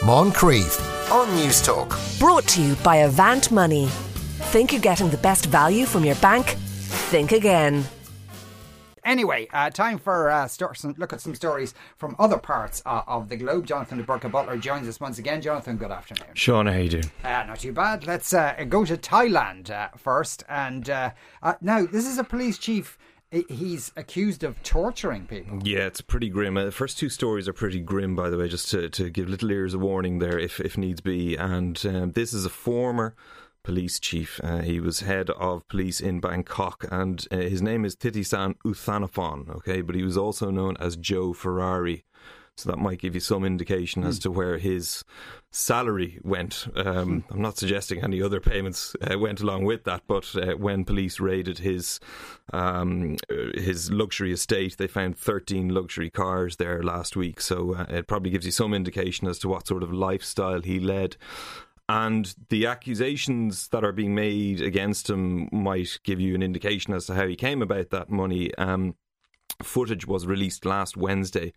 Moncrieff on News Talk. Brought to you by Avant Money. Think you're getting the best value from your bank? Think again. Anyway, uh, time for uh, sto- some, look at some stories from other parts uh, of the globe. Jonathan Burca Butler joins us once again. Jonathan, good afternoon. Sean, how you doing? Uh, not too bad. Let's uh, go to Thailand uh, first. And uh, uh, now, this is a police chief. He- He's accused of torturing people. Yeah, it's pretty grim. Uh, the first two stories are pretty grim, by the way, just to, to give little ears a warning there if, if needs be. And um, this is a former police chief. Uh, he was head of police in Bangkok, and uh, his name is Thitisan Utthanaphon, okay? But he was also known as Joe Ferrari. So that might give you some indication as to where his salary went. Um, I'm not suggesting any other payments uh, went along with that, but uh, when police raided his um, uh, his luxury estate, they found 13 luxury cars there last week. So uh, it probably gives you some indication as to what sort of lifestyle he led. And the accusations that are being made against him might give you an indication as to how he came about that money. Um, footage was released last Wednesday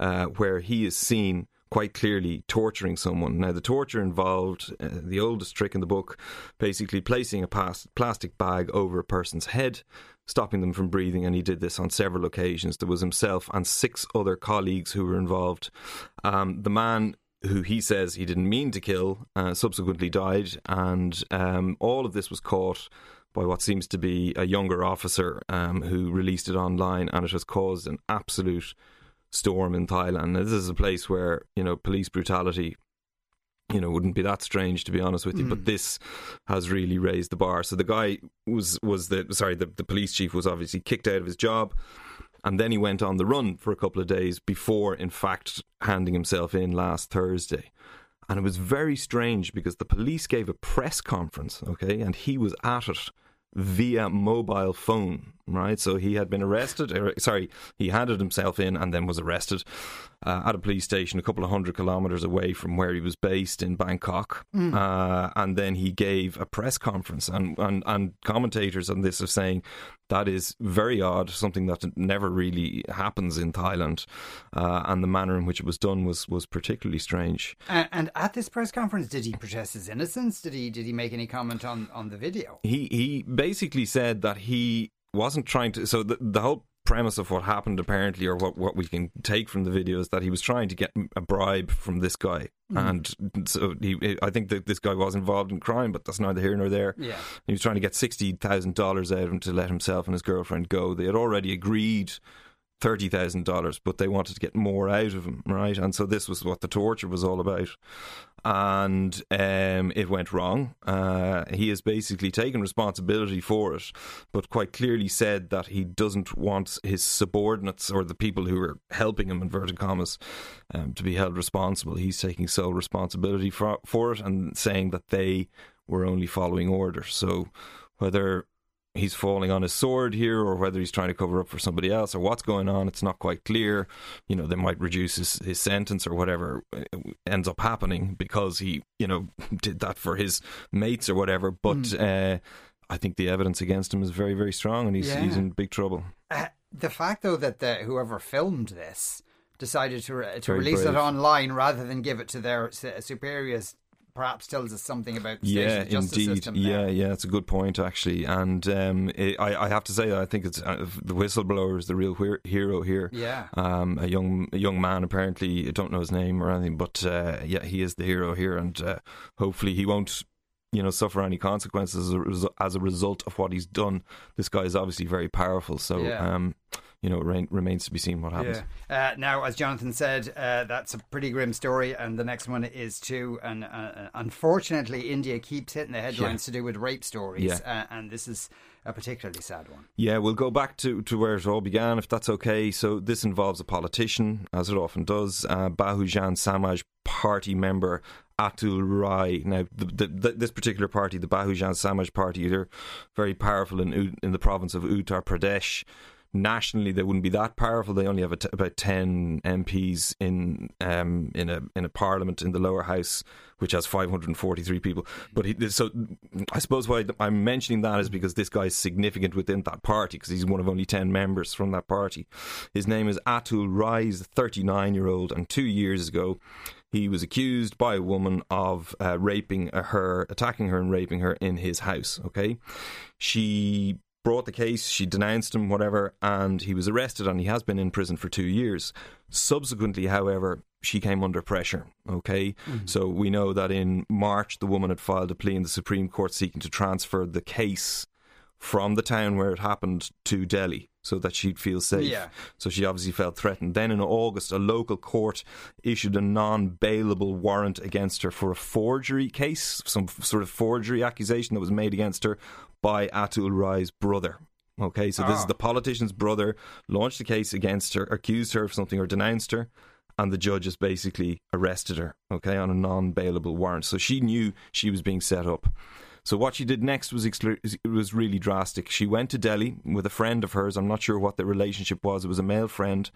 uh, where he is seen quite clearly torturing someone. Now, the torture involved uh, the oldest trick in the book, basically placing a plastic bag over a person's head, stopping them from breathing, and he did this on several occasions. There was himself and six other colleagues who were involved. Um, the man who he says he didn't mean to kill uh, subsequently died, and um, all of this was caught by what seems to be a younger officer um, who released it online, and it has caused an absolute storm in Thailand. Now, this is a place where you know police brutality. You know, wouldn't be that strange to be honest with you, but this has really raised the bar. So the guy was was the sorry, the, the police chief was obviously kicked out of his job, and then he went on the run for a couple of days before, in fact, handing himself in last Thursday. And it was very strange because the police gave a press conference, okay, and he was at it via mobile phone, right? So he had been arrested, er, sorry, he handed himself in and then was arrested uh, at a police station a couple of hundred kilometres away from where he was based in Bangkok. Uh, and then he gave a press conference, and, and, and commentators on this are saying that is very odd, something that never really happens in Thailand. Uh, and the manner in which it was done was, was particularly strange. And, and at this press conference, did he protest his innocence? Did he did he make any comment on, on the video? he he basically said that he wasn't trying to. So the the whole premise of what happened apparently, or what what we can take from the video, is that he was trying to get a bribe from this guy, hmm. and so he. I think that this guy was involved in crime, but that's neither here nor there. Yeah. He was trying to get sixty thousand dollars out of him to let himself and his girlfriend go. They had already agreed thirty thousand dollars, but they wanted to get more out of him, right? And so this was what the torture was all about, and um, it went wrong. Uh, he has basically taken responsibility for it, but quite clearly said that he doesn't want his subordinates or the people who are helping him, inverted commas, um, to be held responsible. He's taking sole responsibility for for it and saying that they were only following orders. So whether he's falling on his sword here or whether he's trying to cover up for somebody else or what's going on it's not quite clear. You know they might reduce his, his sentence or whatever uh, ends up happening because he you know did that for his mates or whatever. But uh, I think the evidence against him is very very strong and he's Yeah. he's in big trouble. Uh, the fact, though, that the, whoever filmed this decided to to Very release it online rather than give it to their su- superiors perhaps tells us something about the yeah, justice indeed. system. Yeah, there. yeah, it's a good point actually, and um, it, I, I have to say that I think it's uh, the whistleblower is the real whe- hero here. Yeah. um, a young a young man apparently. I don't know his name or anything, but uh, yeah, he is the hero here, and uh, hopefully he won't. You know, suffer any consequences as a, resu- as a result of what he's done. This guy is obviously very powerful, so Yeah. um, you know, it rain, remains to be seen what happens. Yeah. Uh, now, as Jonathan said, uh, that's a pretty grim story, and the next one is too. And uh, unfortunately, India keeps hitting the headlines to do with rape stories, Yeah. uh, and this is a particularly sad one. Yeah, we'll go back to, to where it all began, if that's okay. So this involves a politician, as it often does, uh, Bahujan Samaj party member Atul Rai. Now, the, the, the, this particular party, the Bahujan Samaj party, they're very powerful in in the province of Uttar Pradesh. Nationally, they wouldn't be that powerful. They only have about ten MPs in um, in a in a parliament in the lower house, which has 543 people. But he, so I suppose why I'm mentioning that is because this guy is significant within that party because he's one of only 10 members from that party. His name is Atul Rai, a 39 year old, and two years ago he was accused by a woman of uh, raping her, attacking her, and raping her in his house. Okay, she brought the case, she denounced him, whatever, and he was arrested and he has been in prison for two years. Subsequently, however, she came under pressure. Okay, mm-hmm. so we know that in March the woman had filed a plea in the Supreme Court seeking to transfer the case from the town where it happened to Delhi so that she'd feel safe. Yeah. So she obviously felt threatened. Then in August, a local court issued a non bailable warrant against her for a forgery case, some sort of forgery accusation that was made against her by Atul Rai's brother. Okay, so this is ah. the politician's brother launched a case against her, accused her of something, or denounced her, and the judge has basically arrested her. Okay, on a non bailable warrant. So she knew she was being set up. So what she did next was was really drastic. She went to Delhi with a friend of hers. I'm not sure what the relationship was. It was a male friend.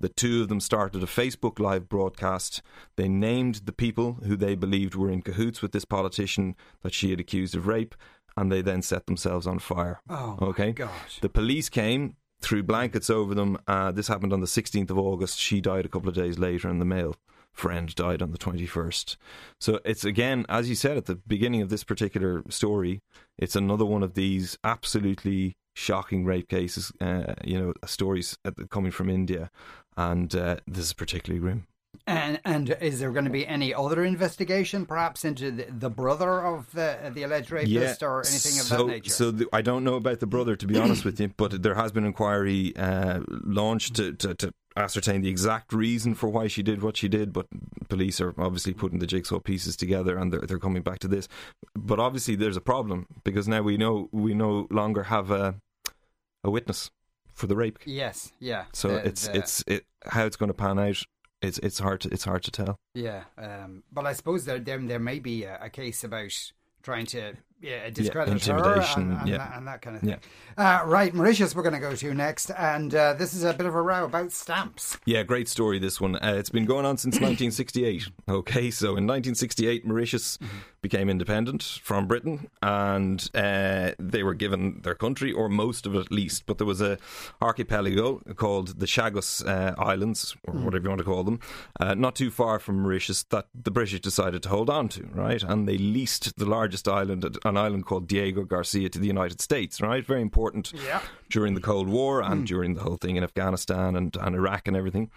The two of them started a Facebook live broadcast. They named the people who they believed were in cahoots with this politician that she had accused of rape, and they then set themselves on fire. Oh, okay. gosh! The police came threw blankets over them. Uh, this happened on the 16th of August. She died a couple of days later in the male friend died on the 21st. So it's again, as you said at the beginning of this particular story, it's another one of these absolutely shocking rape cases, uh, you know, stories coming from India. And uh, this is particularly grim. And and is there going to be any other investigation, perhaps into the, the brother of the the alleged rapist yeah, or anything so, of that nature? So the, I don't know about the brother, to be honest with you, but there has been inquiry uh, launched to, to, to ascertain the exact reason for why she did what she did, but police are obviously putting the jigsaw pieces together and they're, they're coming back to this. But obviously, there's a problem because now we know we no longer have a a witness for the rape. Yes, yeah. So the, it's the, it's it how it's going to pan out. It's it's hard to it's hard to tell. Yeah, um, but I suppose there there, there may be a, a case about trying to yeah, discredit yeah, her and, and, yeah. that, and, that, kind of thing. Yeah. Uh, right, Mauritius, we're going to go to next, and uh, this is a bit of a row about stamps. Yeah, great story. This one. Uh, it's been going on since 1968. Okay, so in 1968, Mauritius mm-hmm. became independent from Britain, and uh, they were given their country, or most of it at least. But there was a archipelago called the Chagos uh, Islands, or mm. whatever you want to call them, uh, not too far from Mauritius, that the British decided to hold on to. Right, and they leased the largest island an island called Diego Garcia to the United States, right? Very important yeah. during the Cold War and mm. during the whole thing in Afghanistan and, and Iraq and everything.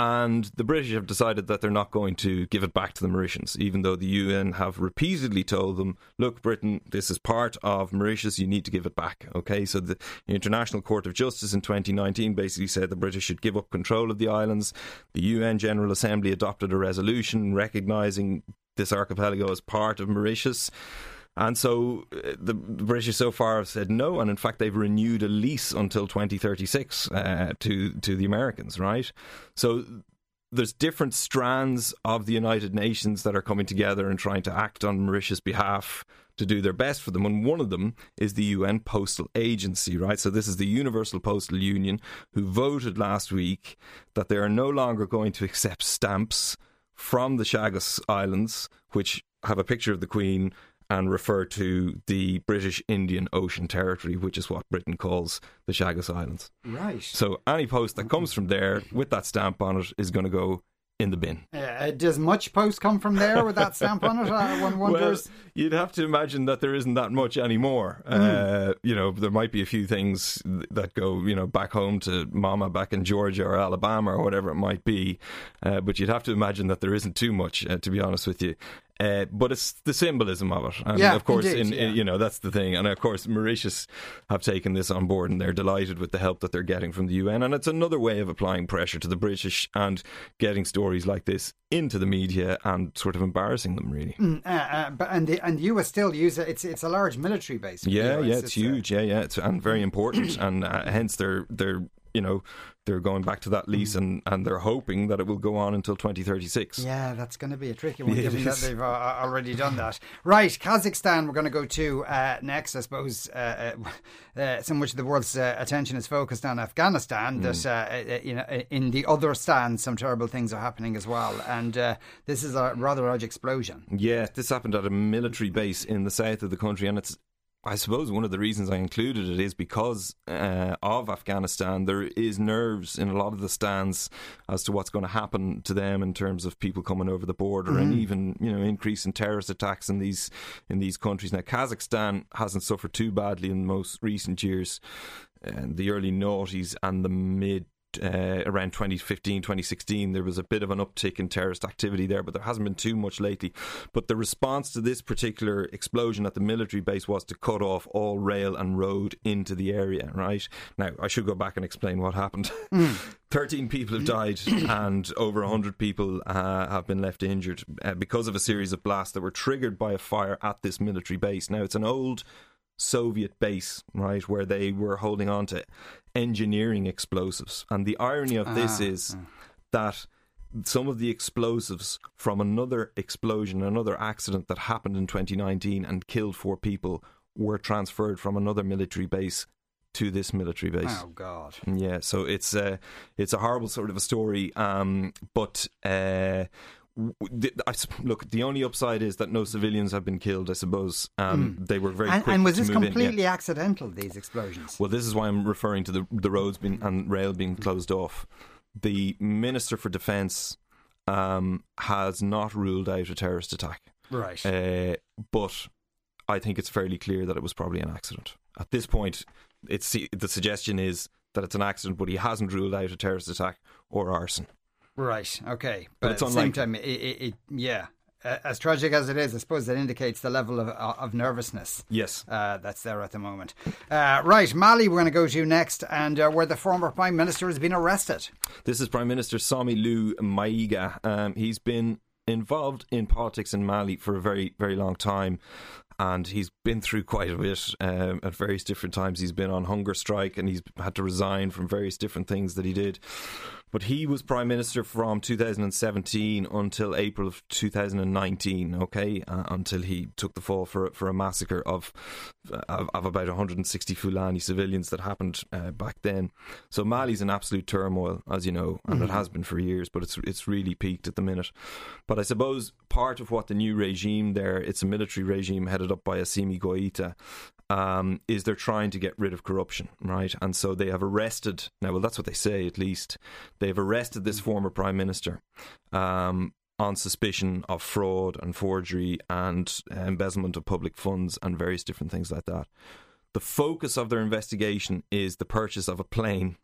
And the British have decided that they're not going to give it back to the Mauritians, even though the UN have repeatedly told them, look, Britain, this is part of Mauritius, you need to give it back. Okay, so the International Court of Justice in 2019 basically said the British should give up control of the islands. The UN General Assembly adopted a resolution recognising this archipelago as part of Mauritius. And so uh, the British so far have said no, and in fact they've renewed a lease until 2036 uh, to to the Americans, right? So there's different strands of the United Nations that are coming together and trying to act on Mauritius' behalf to do their best for them. And one of them is the UN Postal Agency, right? So this is the Universal Postal Union who voted last week that they are no longer going to accept stamps from the Chagos Islands, which have a picture of the Queen and refer to the British Indian Ocean Territory, which is what Britain calls the Chagos Islands. Right. So any post that comes from there with that stamp on it is going to go in the bin. Uh, does much post come from there with that stamp on it? Uh, one wonders. Well, you'd have to imagine that there isn't that much anymore. Mm. Uh, you know, there might be a few things that go, you know, back home to Mama back in Georgia or Alabama or whatever it might be. Uh, but you'd have to imagine that there isn't too much, uh, to be honest with you. Uh, but it's the symbolism of it, and yeah, of course, indeed, in, yeah. in, you know that's the thing. And of course, Mauritius have taken this on board, and they're delighted with the help that they're getting from the UN. And it's another way of applying pressure to the British and getting stories like this into the media and sort of embarrassing them, really. Mm, uh, uh, but and the and US still use it. It's it's a large military base. Yeah, yeah, it's, it's huge. yeah, yeah, it's and very important, and uh, hence they're they're you know they're going back to that lease mm. and, and they're hoping that it will go on until 2036. Yeah, that's going to be a tricky one, given that they've uh, already done that. Right, Kazakhstan, we're going to go to uh, next, I suppose, uh, uh, uh so much of the world's uh, attention is focused on Afghanistan, mm. that you know, in the other stand, some terrible things are happening as well. And this is a rather large explosion. Yeah, this happened at a military base in the south of the country, and it's I suppose one of the reasons I included it is because uh, of Afghanistan. There is nerves in a lot of the stands as to what's going to happen to them in terms of people coming over the border mm. and even you know increase in terrorist attacks in these in these countries. Now Kazakhstan hasn't suffered too badly in most recent years. Uh, the early noughties and the mid uh, around 2015, 2016, there was a bit of an uptick in terrorist activity there, but there hasn't been too much lately. But the response to this particular explosion at the military base was to cut off all rail and road into the area, right? Now, I should go back and explain what happened. Mm. 13 people have died and over 100 people uh, have been left injured uh, because of a series of blasts that were triggered by a fire at this military base. Now, it's an old Soviet base, right, where they were holding on to engineering explosives. And the irony of this ah, is ah. that some of the explosives from another explosion, another accident that happened in 2019 and killed four people, were transferred from another military base to this military base. Oh God! Yeah, so it's uh, it's a horrible sort of a story. Um, but uh, look, the only upside is that no civilians have been killed. I suppose um, mm. they were very and, quick. And was this completely yeah. accidental? These explosions. Well, this is why I'm referring to the the roads being and rail being closed off. The minister for defence um, has not ruled out a terrorist attack. Right. Uh, but I think it's fairly clear that it was probably an accident. At this point, it's the suggestion is that it's an accident, but he hasn't ruled out a terrorist attack or arson. Right. Okay. But, but at the same time, it, it, it, yeah. As tragic as it is, I suppose that indicates the level of, of nervousness. Yes, uh, that's there at the moment. Uh, right, Mali, we're going to go to you next, and uh, where the former prime minister has been arrested. This is Prime Minister Soumeylou Maiga. Um, he's been involved in politics in Mali for a very, very long time. And he's been through quite a bit um, at various different times. He's been on hunger strike and he's had to resign from various different things that he did. But he was prime minister from 2017 until April of 2019. Okay, uh, until he took the fall for for a massacre of of, of about 160 Fulani civilians that happened uh, back then. So Mali's in absolute turmoil, as you know, and mm-hmm. it has been for years. But it's it's really peaked at the minute. But I suppose part of what the new regime there, it's a military regime headed up by Assimi Goita, um, is they're trying to get rid of corruption, right? And so they have arrested, now, well, that's what they say at least, they've arrested this former prime minister um, on suspicion of fraud and forgery and embezzlement of public funds and various different things like that. The focus of their investigation is the purchase of a plane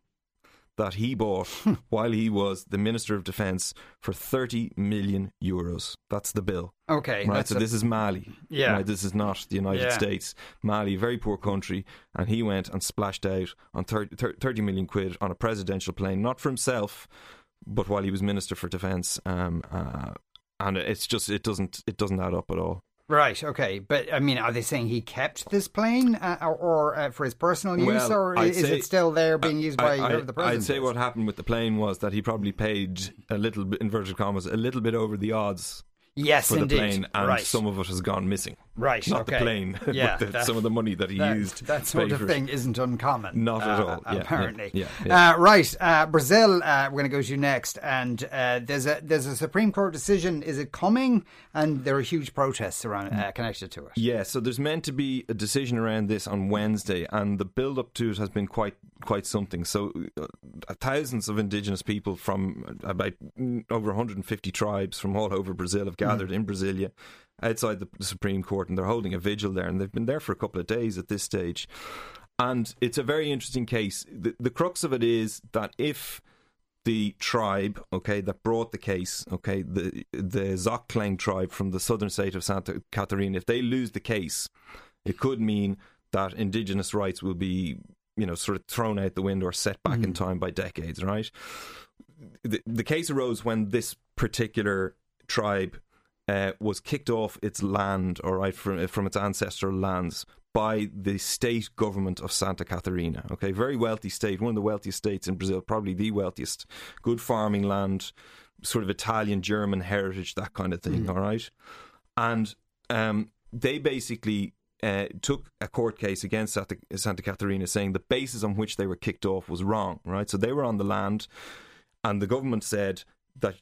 that he bought while he was the Minister of Defence for 30 million euros. That's the bill. Okay. Right. So a, this is Mali. Yeah. Right, this is not the United yeah. States. Mali, very poor country. And he went and splashed out on 30, 30 million quid on a presidential plane, not for himself, but while he was Minister for Defence. Um, uh, and it's just, it doesn't, it doesn't add up at all. Right. Okay. But I mean, are they saying he kept this plane, uh, or, or uh, for his personal use, well, or I'd is it still there being used by I, the president? I'd say what happened with the plane was that he probably paid a little bit, inverted commas, a little bit over the odds Yes, for indeed. the plane, and right. some of it has gone missing. Right, not okay. the plane, yeah, but the, that, some of the money that he that, used. That sort of thing is isn't uncommon. Not at uh, all. Yeah, apparently. Yeah, yeah, uh, right, uh, Brazil. Uh, we're going to go to next, and uh, there's a there's a Supreme Court decision. Is it coming? And there are huge protests around uh, connected to it. Yeah, so there's meant to be a decision around this on Wednesday, and the build up to it has been quite quite something. So, thousands of indigenous people from about mm, over 150 tribes from all over Brazil have gathered mm. in Brasilia outside the Supreme Court, and they're holding a vigil there, and they've been there for a couple of days at this stage. And it's a very interesting case. The, the crux of it is that if the tribe, okay, that brought the case, okay, the the Xokleng tribe from the southern state of Santa Catarina, if they lose the case, it could mean that indigenous rights will be, you know, sort of thrown out the window or set back mm. in time by decades, right? The, the case arose when this particular tribe uh, was kicked off its land, all right, from from its ancestral lands by the state government of Santa Catarina. Okay, very wealthy state, one of the wealthiest states in Brazil, probably the wealthiest. Good farming land, sort of Italian German heritage, that kind of thing. Mm. All right, and um, they basically. Uh, took a court case against Santa, Santa Catarina saying the basis on which they were kicked off was wrong, right? So they were on the land, and the government said that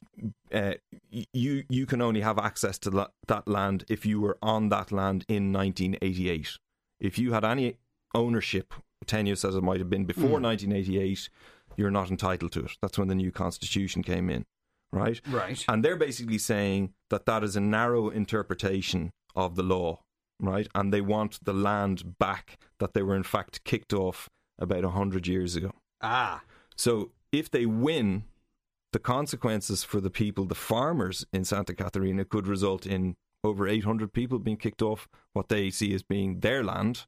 uh, you you can only have access to la- that land if you were on that land in 1988. if you had any ownership tenure as it might have been before mm. 1988, you're not entitled to it. That's when the new constitution came in, right? Right. And they're basically saying that that is a narrow interpretation of the law, right? And they want the land back that they were in fact kicked off about 100 years ago. Ah. So if they win, the consequences for the people, the farmers in Santa Catarina, could result in over 800 people being kicked off what they see as being their land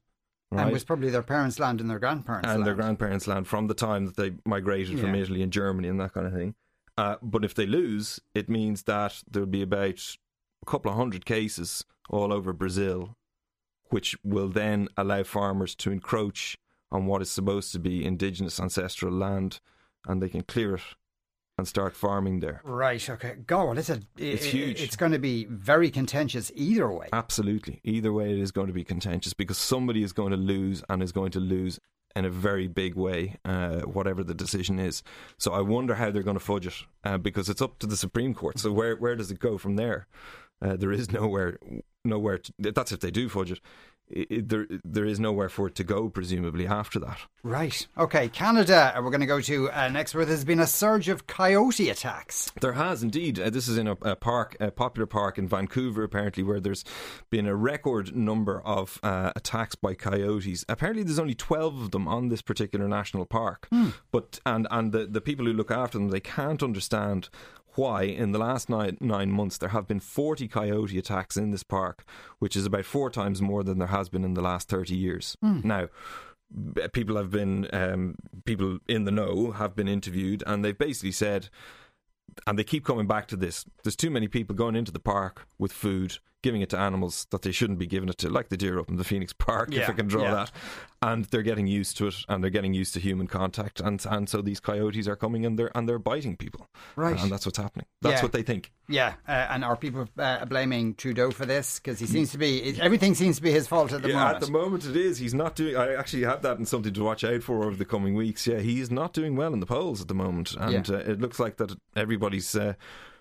Right. And was probably their parents' land and their grandparents' and land. their grandparents' land from the time that they migrated from. Italy and Germany and that kind of thing. Uh, but if they lose, it means that there'll be about a couple of hundred cases all over Brazil, which will then allow farmers to encroach on what is supposed to be indigenous ancestral land, and they can clear it and start farming there. Right. Okay. Go. God, it's a it's huge. It's going to be very contentious either way. Absolutely. Either way, it is going to be contentious because somebody is going to lose and is going to lose in a very big way, uh, whatever the decision is. So I wonder how they're going to fudge it uh, because it's up to the Supreme Court. So where where does it go from there? Uh, there is nowhere nowhere. To, that's if they do fudge it it, there there is nowhere for it to go, presumably after that. Right. Okay. Canada. Uh, we're going to go to uh, next, where there's been a surge of coyote attacks. There has indeed. Uh, this is in a, a, park, a popular park in Vancouver, apparently, where there's been a record number of uh, attacks by coyotes. Apparently, there's only twelve of them on this particular national park. Hmm. But and and the the people who look after them, they can't understand why in the last nine, nine months there have been 40 coyote attacks in this park, which is about four times more than there has been in the last 30 years. Mm. Now, people have been, um, people in the know have been interviewed, and they've basically said, and they keep coming back to this there's too many people going into the park with food giving it to animals that they shouldn't be giving it to, like the deer up in the Phoenix Park, yeah, if I can draw yeah. that. And they're getting used to it, and they're getting used to human contact, and and so these coyotes are coming and they're and they're biting people, right? And that's what's happening. That's yeah. what they think. Yeah, uh, and are people uh, blaming Trudeau for this? Because he seems to be everything seems to be his fault at the yeah, moment. At the moment, it is. He's not doing. I actually have that and something to watch out for over the coming weeks. Yeah, he is not doing well in the polls at the moment, and uh, it looks like that everybody's uh,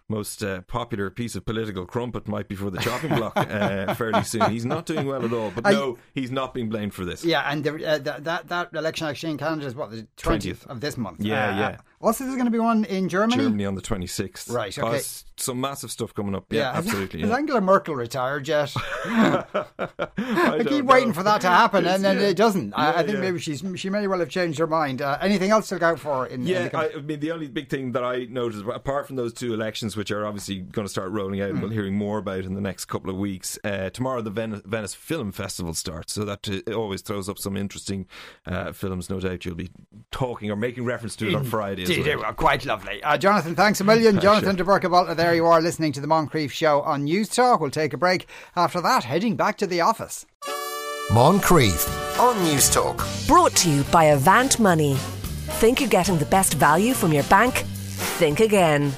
most uh, popular piece of political crumpet might be for the chopping block uh, fairly soon. He's not doing well at all, but I, no, he's not being blamed for this. Yeah, and the, uh, the, that that election actually in Canada is what the twentieth of this month. Yeah, uh, yeah. Also, there's going to be one in Germany. Germany on the 26th. Right, okay. Some massive stuff coming up. Yeah, yeah. absolutely. Has yeah. Angela Merkel retired yet? I, I keep waiting for that to happen, and then yeah. it doesn't. I, I, think maybe she's she may well have changed her mind. Uh, anything else to look out for? In, yeah, in the... I, I, mean, the only big thing that I noticed, apart from those two elections, which are obviously going to start rolling out, mm. and we'll hearing more about in the next couple of weeks. Uh, tomorrow, the Venice, Venice, Film Festival starts, so that uh, always throws up some interesting uh, films. No doubt you'll be talking or making reference to it on Friday. As well. quite lovely. Uh, Jonathan, thanks a million. Jonathan de Burca there you are listening to the Moncrieff Show on News Talk. We'll take a break. After that, heading back to the office. Moncrieff on News Talk. Brought to you by Avant Money. Think you're getting the best value from your bank? Think again.